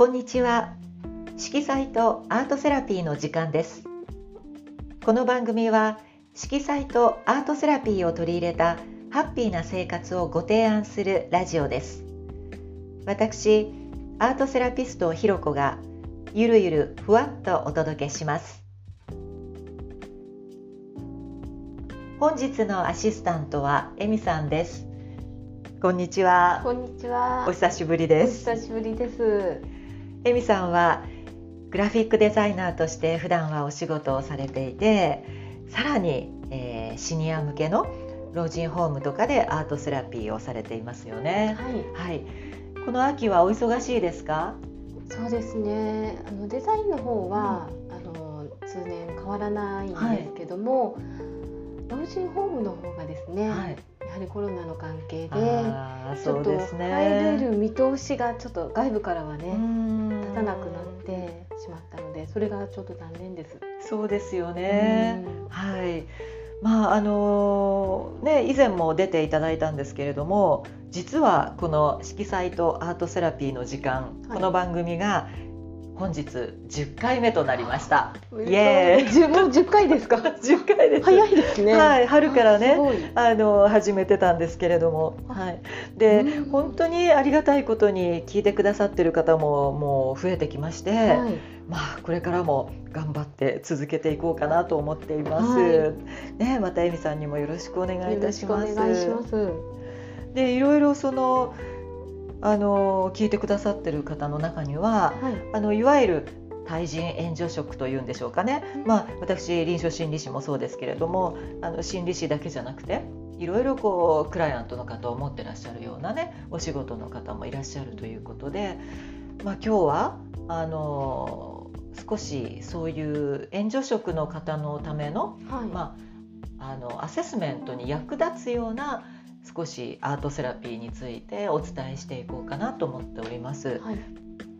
こんにちは。色彩とアートセラピーの時間です。この番組は色彩とアートセラピーを取り入れたハッピーな生活をご提案するラジオです。私アートセラピストひろこがゆるゆるふわっとお届けします。本日のアシスタントはえみさんです。こんにちは。こんにちは。お久しぶりです。お久しぶりですえみさんはグラフィックデザイナーとして普段はお仕事をされていてさらに、えー、シニア向けの老人ホームとかでアートセラピーをされていますよね。はい、はい、この秋はお忙しいですか？そうですね。あのデザインの方は、うん、あの通年変わらないんですけども、はい、老人ホームの方がですね、はい、やはりコロナの関係でちょっと入れる見通しがちょっと外部からはね立たなくなってしまったのでそれがちょっと残念です。そうですよね。はい。まああのね以前も出ていただいたんですけれども実はこの色彩とアートセラピーの時間、はい、この番組が本日10回目となりました。イエーイ。もう10回ですか？10回です。早いですね。はい、春からね、あの始めてたんですけれども、はい。で、本当にありがたいことに聞いてくださってる方ももう増えてきまして、はい、まあこれからも頑張って続けていこうかなと思っています。はい、ね、またえみさんにもよろしくお願いいたします。お願いします。で、いろいろその。あの聞いてくださってる方の中には、はい、あのいわゆる対人援助職というんでしょうかね、まあ、私臨床心理士もそうですけれどもあの心理士だけじゃなくていろいろこうクライアントの方を持ってらっしゃるようなねお仕事の方もいらっしゃるということで、まあ、今日はあの少しそういう援助職の方のための,、はい、まあ、あのアセスメントに役立つような少しアートセラピーについてお伝えしていこうかなと思っております。はい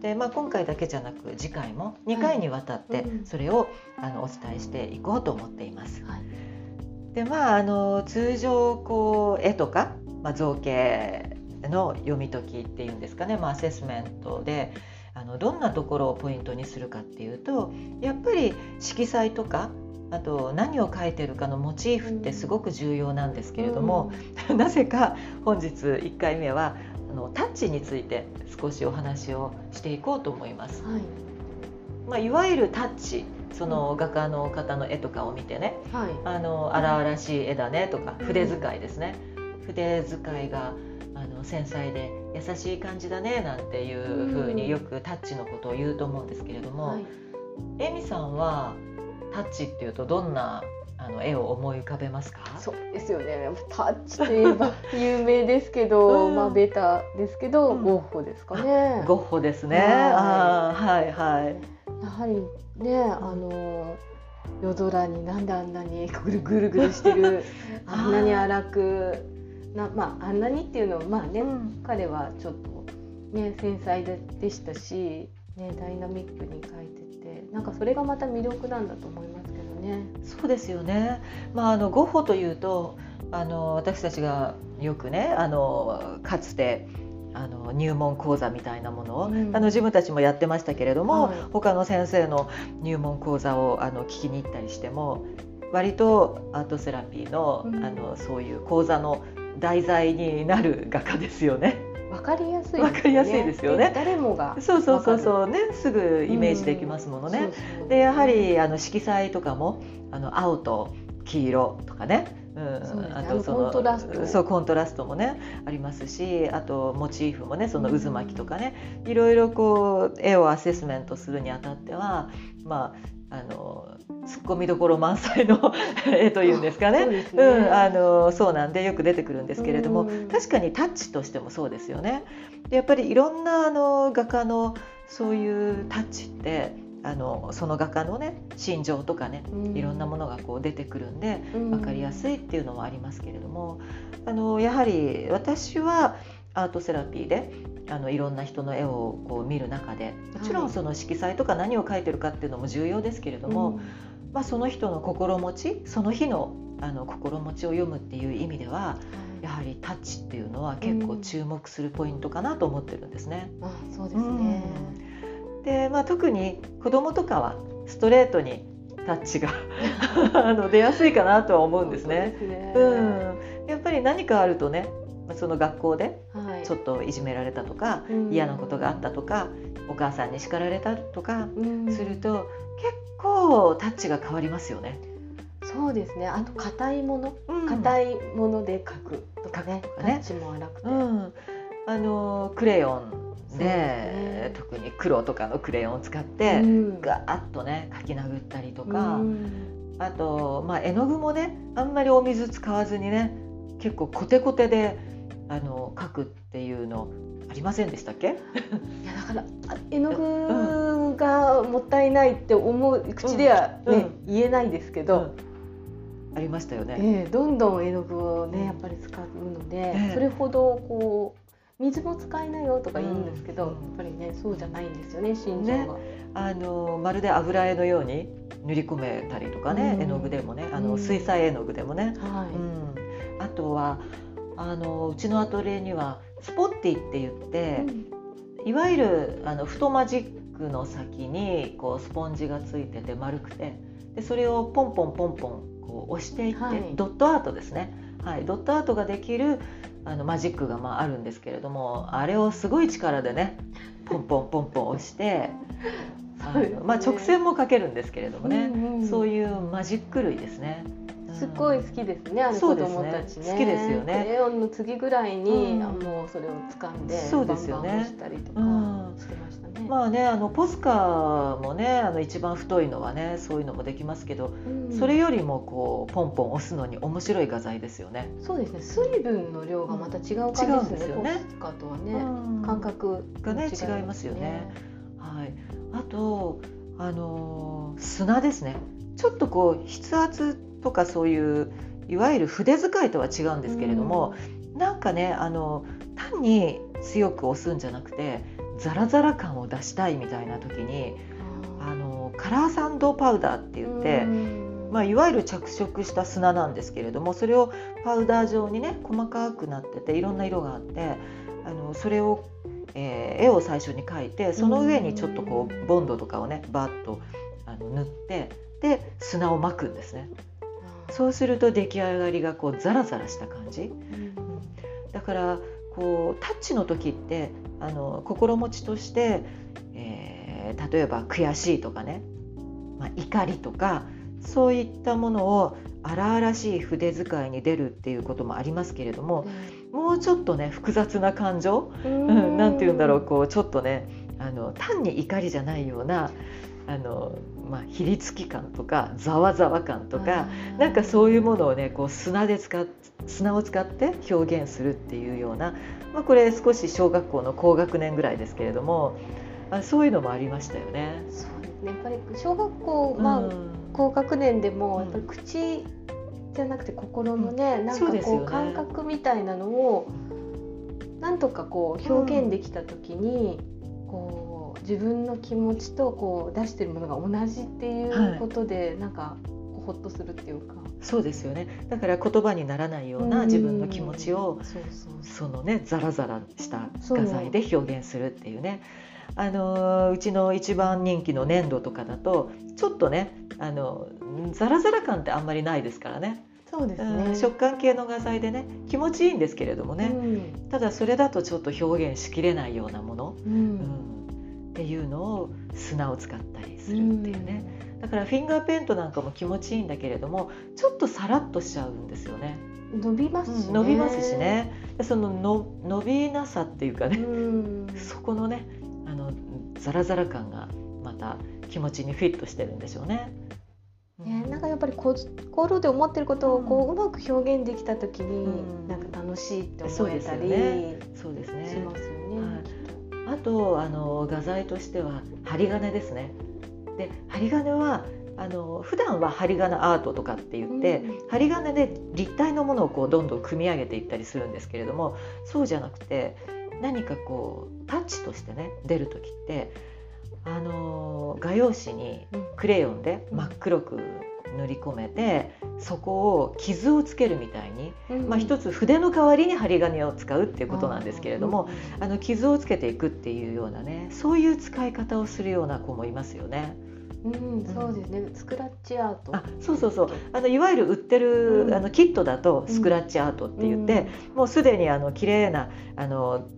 でまあ、今回だけじゃなく次回も2回にわたってそれを、あのお伝えしていこうと思っています。はい、でまああの通常こう絵とか、まあ、造形の読み解きっていうんですかね、まあ、アセスメントであのどんなところをポイントにするかっていうとやっぱり色彩とかあと何を描いてるかのモチーフってすごく重要なんですけれども、うん、なぜか本日1回目はあのタッチについて少しお話をしていこうと思います。はい。まあ、いわゆるタッチその画家の方の絵とかを見てね、はい、あの荒々しい絵だねとか筆使いですね、筆使いがあの繊細で優しい感じだねなんていうふうによくタッチのことを言うと思うんですけれども、はい、エミさんはタッチっていうとどんなあの絵を思い浮かべますか？そうですよね。タッチといえば有名ですけど、うん、まあベタですけど、うん、ゴッホですかね。ゴッホですね。あはいはい。やはりねあの夜空になんであんなにぐるぐるぐるしてる あんなに荒くなまああんなにっていうのはまあね、うん、彼はちょっとね繊細ででしたしねダイナミックに描いてなんかそれがまた魅力なんだと思いますけどね。そうですよね。まああのゴッホというとあの私たちがよくねあのかつてあの入門講座みたいなものを、うん、あの自分たちもやってましたけれども、はい、他の先生の入門講座をあの聞きに行ったりしても割とアートセラピーのうん、あのそういう講座の題材になる画家ですよね。わかりやすい、わ、かりやすいですよね。誰もがそうそうそうそう。ねすぐイメージできますものね。でやはりあの色彩とかもあの青と黄色とかね。うん、あとそのコントラストそうコントラストもねありますしあとモチーフもねその渦巻きとかね、いろいろこう絵をアセスメントするにあたってはまああのツッコミどころ満載の 絵というんですかね。う、ね、うん、あのそうなんでよく出てくるんですけれども、確かにタッチとしてもそうですよね。でやっぱりいろんなあの画家のそういうタッチってあのその画家のね心情とかね、いろんなものがこう出てくるんで分かりやすいっていうのもありますけれどもあのやはり私はアートセラピーであのいろんな人の絵をこう見る中でもちろんその色彩とか何を描いてるかっていうのも重要ですけれども、まあ、その人の心持ちその日のあの心持ちを読むっていう意味では、やはりタッチっていうのは結構注目するポイントかなと思ってるんですね。うん、あそうですね、で、まあ、特に子供とかはストレートにタッチが あの出やすいかなとは思うんですね。うすね。うん、やっぱり何かあるとねその学校でちょっといじめられたとか、はい、嫌なことがあったとか、お母さんに叱られたとかすると、結構タッチが変わりますよね。そうですね。あと硬いもの、硬、いもので描くとかね、タッチも荒くて、うん、あのクレヨンで、ね、特に黒とかのクレヨンを使って、うん、ガーッとね描き殴ったりとか、うん、あとまあ絵の具もねあんまりお水使わずにね結構コテコテであの描くっていうのありませんでしたっけ？いやだから絵の具がもったいないって思う口ではね、言えないですけど、ありましたよね、えー、どんどん絵の具をねやっぱり使うので、えー、それほどこう水も使いなよとか言うんですけど、うん、やっぱりねそうじゃないんですよね心情が、ね、あのまるで油絵のように塗り込めたりとかね、うん、絵の具でもねあの水彩絵の具でもね、はい。うん、あとはあのうちのアトリエにはスポッティって言って、いわゆるあの太マジックの先にこうスポンジがついてて丸くてでそれをポンポンポンポンこう押していって、はい、ドットアートですね、はい、ドットアートができるあのマジックがまああるんですけれどもあれをすごい力でねポンポンポンポン押して まあ、直線もかけるんですけれどもね、うんうん、そういうマジック類ですね。すごい好きですね、あの子供たちね。好きですよね。クレヨンの次ぐらいに、うん、もうそれを掴んで、そうですよね。したりとかしてましたね。まあね、あのポスカもね、あの一番太いのはね、そういうのもできますけど、うん、それよりもこうポンポン押すのに面白い画材ですよね。そうですね。水分の量がまた違う感じですよね。ポスカとはね、感覚がね違いますよね。はい。あとあの砂ですね。ちょっとこう筆圧とかそういういわゆる筆使いとは違うんですけれども、うん、なんかねあの単に強く押すんじゃなくてザラザラ感を出したいみたいな時にあのカラーサンドパウダーって言って、うん、まあ、いわゆる着色した砂なんですけれどもそれをパウダー状にね細かくなってていろんな色があってあのそれを、えー、絵を最初に描いてその上にちょっとこうボンドとかをねバッとあの塗ってで砂をまくんですね。そうすると出来上がりがこうザラザラした感じ、うん、だからこうタッチの時ってあの心持ちとして、えー、例えば悔しいとかね、まあ、怒りとかそういったものを荒々しい筆使いに出るっていうこともありますけれども、うん、もうちょっとね複雑な感情何て言うんだろうこうちょっとねあの単に怒りじゃないようなあの、まあ、ひりつき感とかざわざわ感とかなんかそういうものをねこう砂で使っ砂を使って表現するっていうような、まあ、これ少し小学校の高学年ぐらいですけれどもあそういうのもありましたよね。そうですね。やっぱり小学校、まあ、うん、高学年でもやっぱり口じゃなくて心のね、うん、なんかこう感覚みたいなのをなんとかこう表現できた時に、こう自分の気持ちとこう出してるものが同じっていうことで、はい、なんかほっとするっていうか。そうですよね。だから言葉にならないような自分の気持ちをそのねザラザラした画材で表現するっていうね。あのうちの一番人気の粘土とかだとちょっとねあのザラザラ感ってあんまりないですからね。そうですね、うん、食感系の画材でね気持ちいいんですけれどもね、うん、ただそれだとちょっと表現しきれないようなもの、うん、うんっていうのを砂を使ったりするっていうね、うだからフィンガーペントなんかも気持ちいいんだけれどもちょっとさらっとしちゃうんですよね。伸びますし、ね、伸びますしね。そのの伸びなさっていうかね、うそこのねあのザラザラ感がまた気持ちにフィットしてるんでしょうね。ね、なんかやっぱり心で思ってることをこううまく表現できた時に、なんか楽しいって思えたりそうですね。しますよね。はいあとあの画材としては針金ですね。で針金はあの普段は針金アートとかって言って、うん、針金で立体のものをこうどんどん組み上げていったりするんですけれどもそうじゃなくて何かこうタッチとしてね出る時ってあの画用紙にクレヨンで真っ黒く塗り込めてそこを傷をつけるみたいに、まあ、一つ筆の代わりに針金を使うっていうことなんですけれども、あの傷をつけていくっていうようなねそういう使い方をするような子もいますよね。うん、そうですね、スクラッチアート。あそうそうそう。あのいわゆる売ってる、うん、あのキットだとスクラッチアートって言って、うん、もうすでにあの綺麗なあの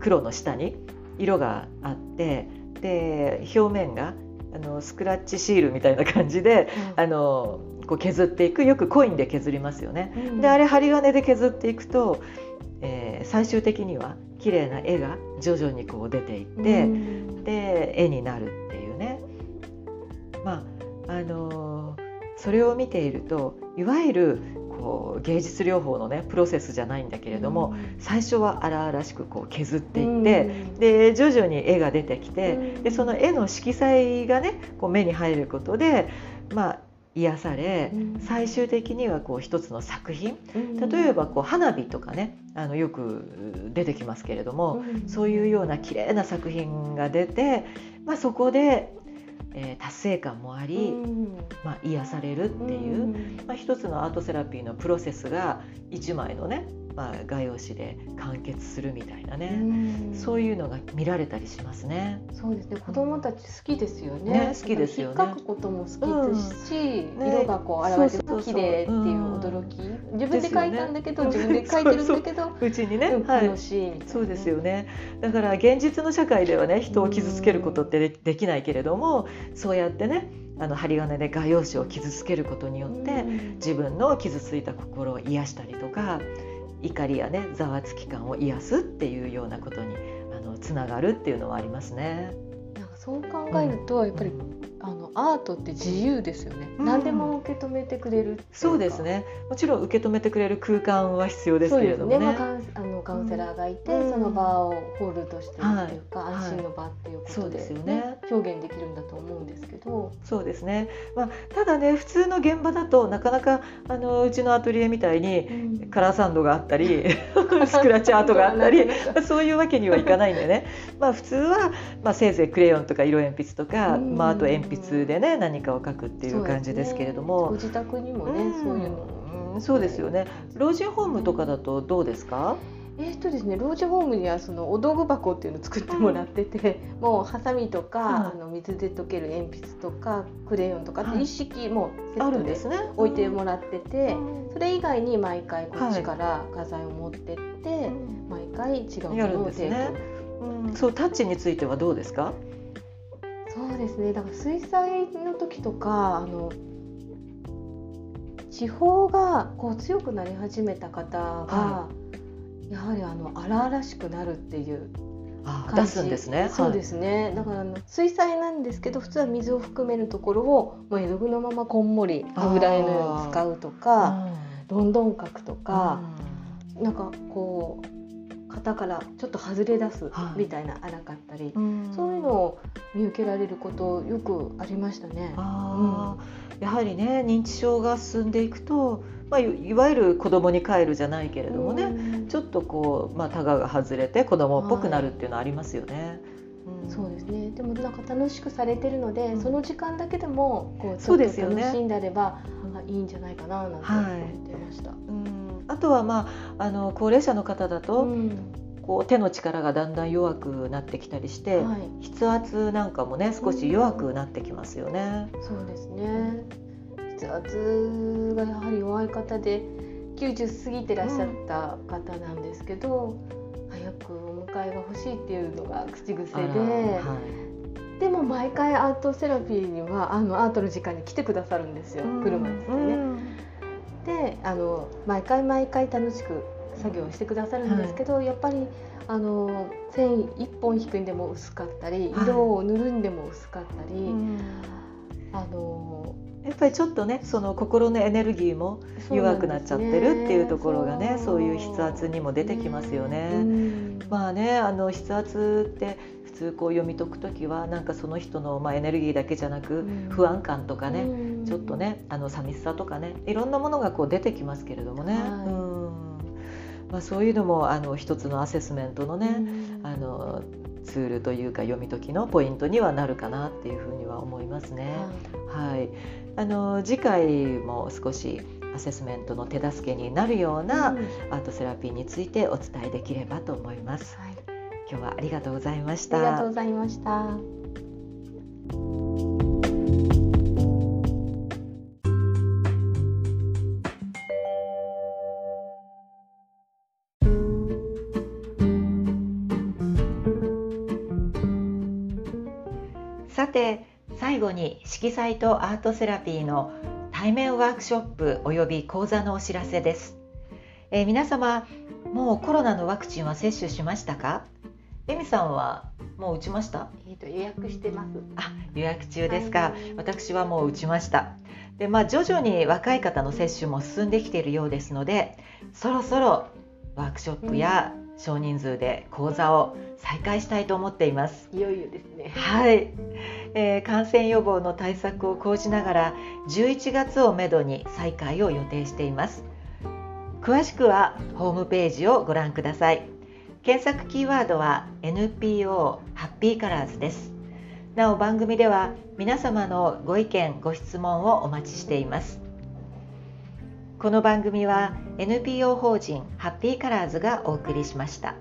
黒の下に色があってで表面があのスクラッチシールみたいな感じで、うん、あのこう削っていくよくコインで削りますよね。であれ針金で削っていくと、えー、最終的には綺麗な絵が徐々にこう出ていって、で絵になるっていうね。まああのー、それを見ているといわゆるこう芸術療法のねプロセスじゃないんだけれども、うん、最初は荒々しくこう削っていって、うん、で徐々に絵が出てきて、うん、でその絵の色彩がねこう目に入ることでまあ癒され、最終的にはこう一つの作品、例えばこう花火とかねあのよく出てきますけれども、そういうような綺麗な作品が出て、まあ、そこでえー、達成感もあり、まあ、癒されるっていう、まあ、一つのアートセラピーのプロセスが一枚のねまあ、画用紙で完結するみたいなね、うそういうのが見られたりしますね。そうですね。子供たち好きですよね。ね好きですよね。描くことも好きですし、うんね、色がこう現れて綺麗っていう驚き。自分で描いたんだけど、ね、自分で描いてるんだけど、うちにね、楽しい、ね、そうですよね。だから現実の社会ではね、人を傷つけることってできないけれども、そうやってね。あの針金で画用紙を傷つけることによって自分の傷ついた心を癒したりとか怒りやねざわつき感を癒すっていうようなことにあのつながるっていうのはありますね。なんかそう考えると、やっぱり、あのアートって自由ですよね、うん、何でも受け止めてくれるそうですね。もちろん受け止めてくれる空間は必要ですけれどもね、ね、まあ、カウンセラーがいて、うん、その場をホールとしてっていうか、はい、安心の場っていうことで,、ね、ね、表現できるんだと思うんですけど。そうですね、まあ、ただね普通の現場だとなかなかあのうちのアトリエみたいにカラーサンドがあったり、うん、スクラッチアートがあったりそういうわけにはいかないんでね。まあ普通は、まあ、せいぜいクレヨンとか色鉛筆とか、まあ、あと鉛筆でね何かを書くっていう感じですけれども、ね、ご自宅にもね、うん、そういうのそうですよね。老人ホームとかだとどうですか、えーとですね、老人ホームにはそのお道具箱っていうのを作ってもらってて、うん、もうハサミとか、うん、あの水で溶ける鉛筆とかクレヨンとかって一式もうセットで置いてもらってて、うん、それ以外に毎回こっちから画材を持ってって、毎回違うものを提供、ね、うん、そうタッチについてはどうですか？そうですね。だから水彩の時とかあの地方がこう強くなり始めた方が、はい、やはりあの荒々しくなるっていう出すんですね。そうですね。だからあの水彩なんですけど、普通は水を含めるところをもう絵の具のままこんもり油絵のように使うとか、ロンドン角とか、なんかこう型からちょっと外れ出すみたいな荒かったり、はい、そういうのを見受けられることよくありましたね。あうん、やはりね認知症が進んでいくと、まあ、いわゆる子供に帰るじゃないけれどもね、うん、ちょっとこう、まあ、タガが外れて子供っぽくなるっていうのはありますよね。うん、そうですね。でもなんか楽しくされてるので、うん、その時間だけでもこうちょっと楽しんであれば、ね、いいんじゃないかななんて思ってました。はい、うんあとは、まあ、あの高齢者の方だと、うん、こう手の力がだんだん弱くなってきたりして、はい、筆圧なんかもね少し弱くなってきますよね。うん、そうですね。筆圧がやはり弱い方で90過ぎてらっしゃった方なんですけど、うん、早くお迎えが欲しいっていうのが口癖で。でも毎回アートセラピーにはあのアートの時間に来てくださるんですよ、車でね。であの毎回毎回楽しく作業してくださるんですけど、はい、やっぱりあの繊維1本引くんでも薄かったり色を塗るんでも薄かったり、はい、あのやっぱりちょっとねその心のエネルギーも弱くなっちゃってるっていうところがねそういう筆圧にも出てきますよね。まあねあの筆圧って通こう読み解く時はなんかその人のまあエネルギーだけじゃなく不安感とかね、うん、ちょっとねあの寂しさとかねいろんなものがこう出てきますけれどもね。はい、うん。まあ、そういうのもあの一つのアセスメントのね、うん、あのツツールというか読み解きのポイントにはなるかなっていうふうには思いますね。はい、あの次回も少しアセスメントの手助けになるようなアートセラピーについてお伝えできればと思います。はい、今日はありがとうございました。ありがとうございました。最後に色彩とアートセラピーの対面ワークショップおよび講座のお知らせです、えー、皆様もうコロナのワクチンは接種しましたか？エミさんはもう打ちました？えっ、と予約してます。あ予約中ですか、はい、私はもう打ちました。でまあ徐々に若い方の接種も進んできているようですのでそろそろワークショップや少人数で講座を再開したいと思っています。いよいよですね。はい、えー、感染予防の対策を講じながら11月をめどに再開を予定しています。詳しくはホームページをご覧ください。検索キーワードは NPO ハッピーカラーズです。なお番組では皆様のご意見ご質問をお待ちしていますこの番組は NPO 法人ハッピーカラーズがお送りしました。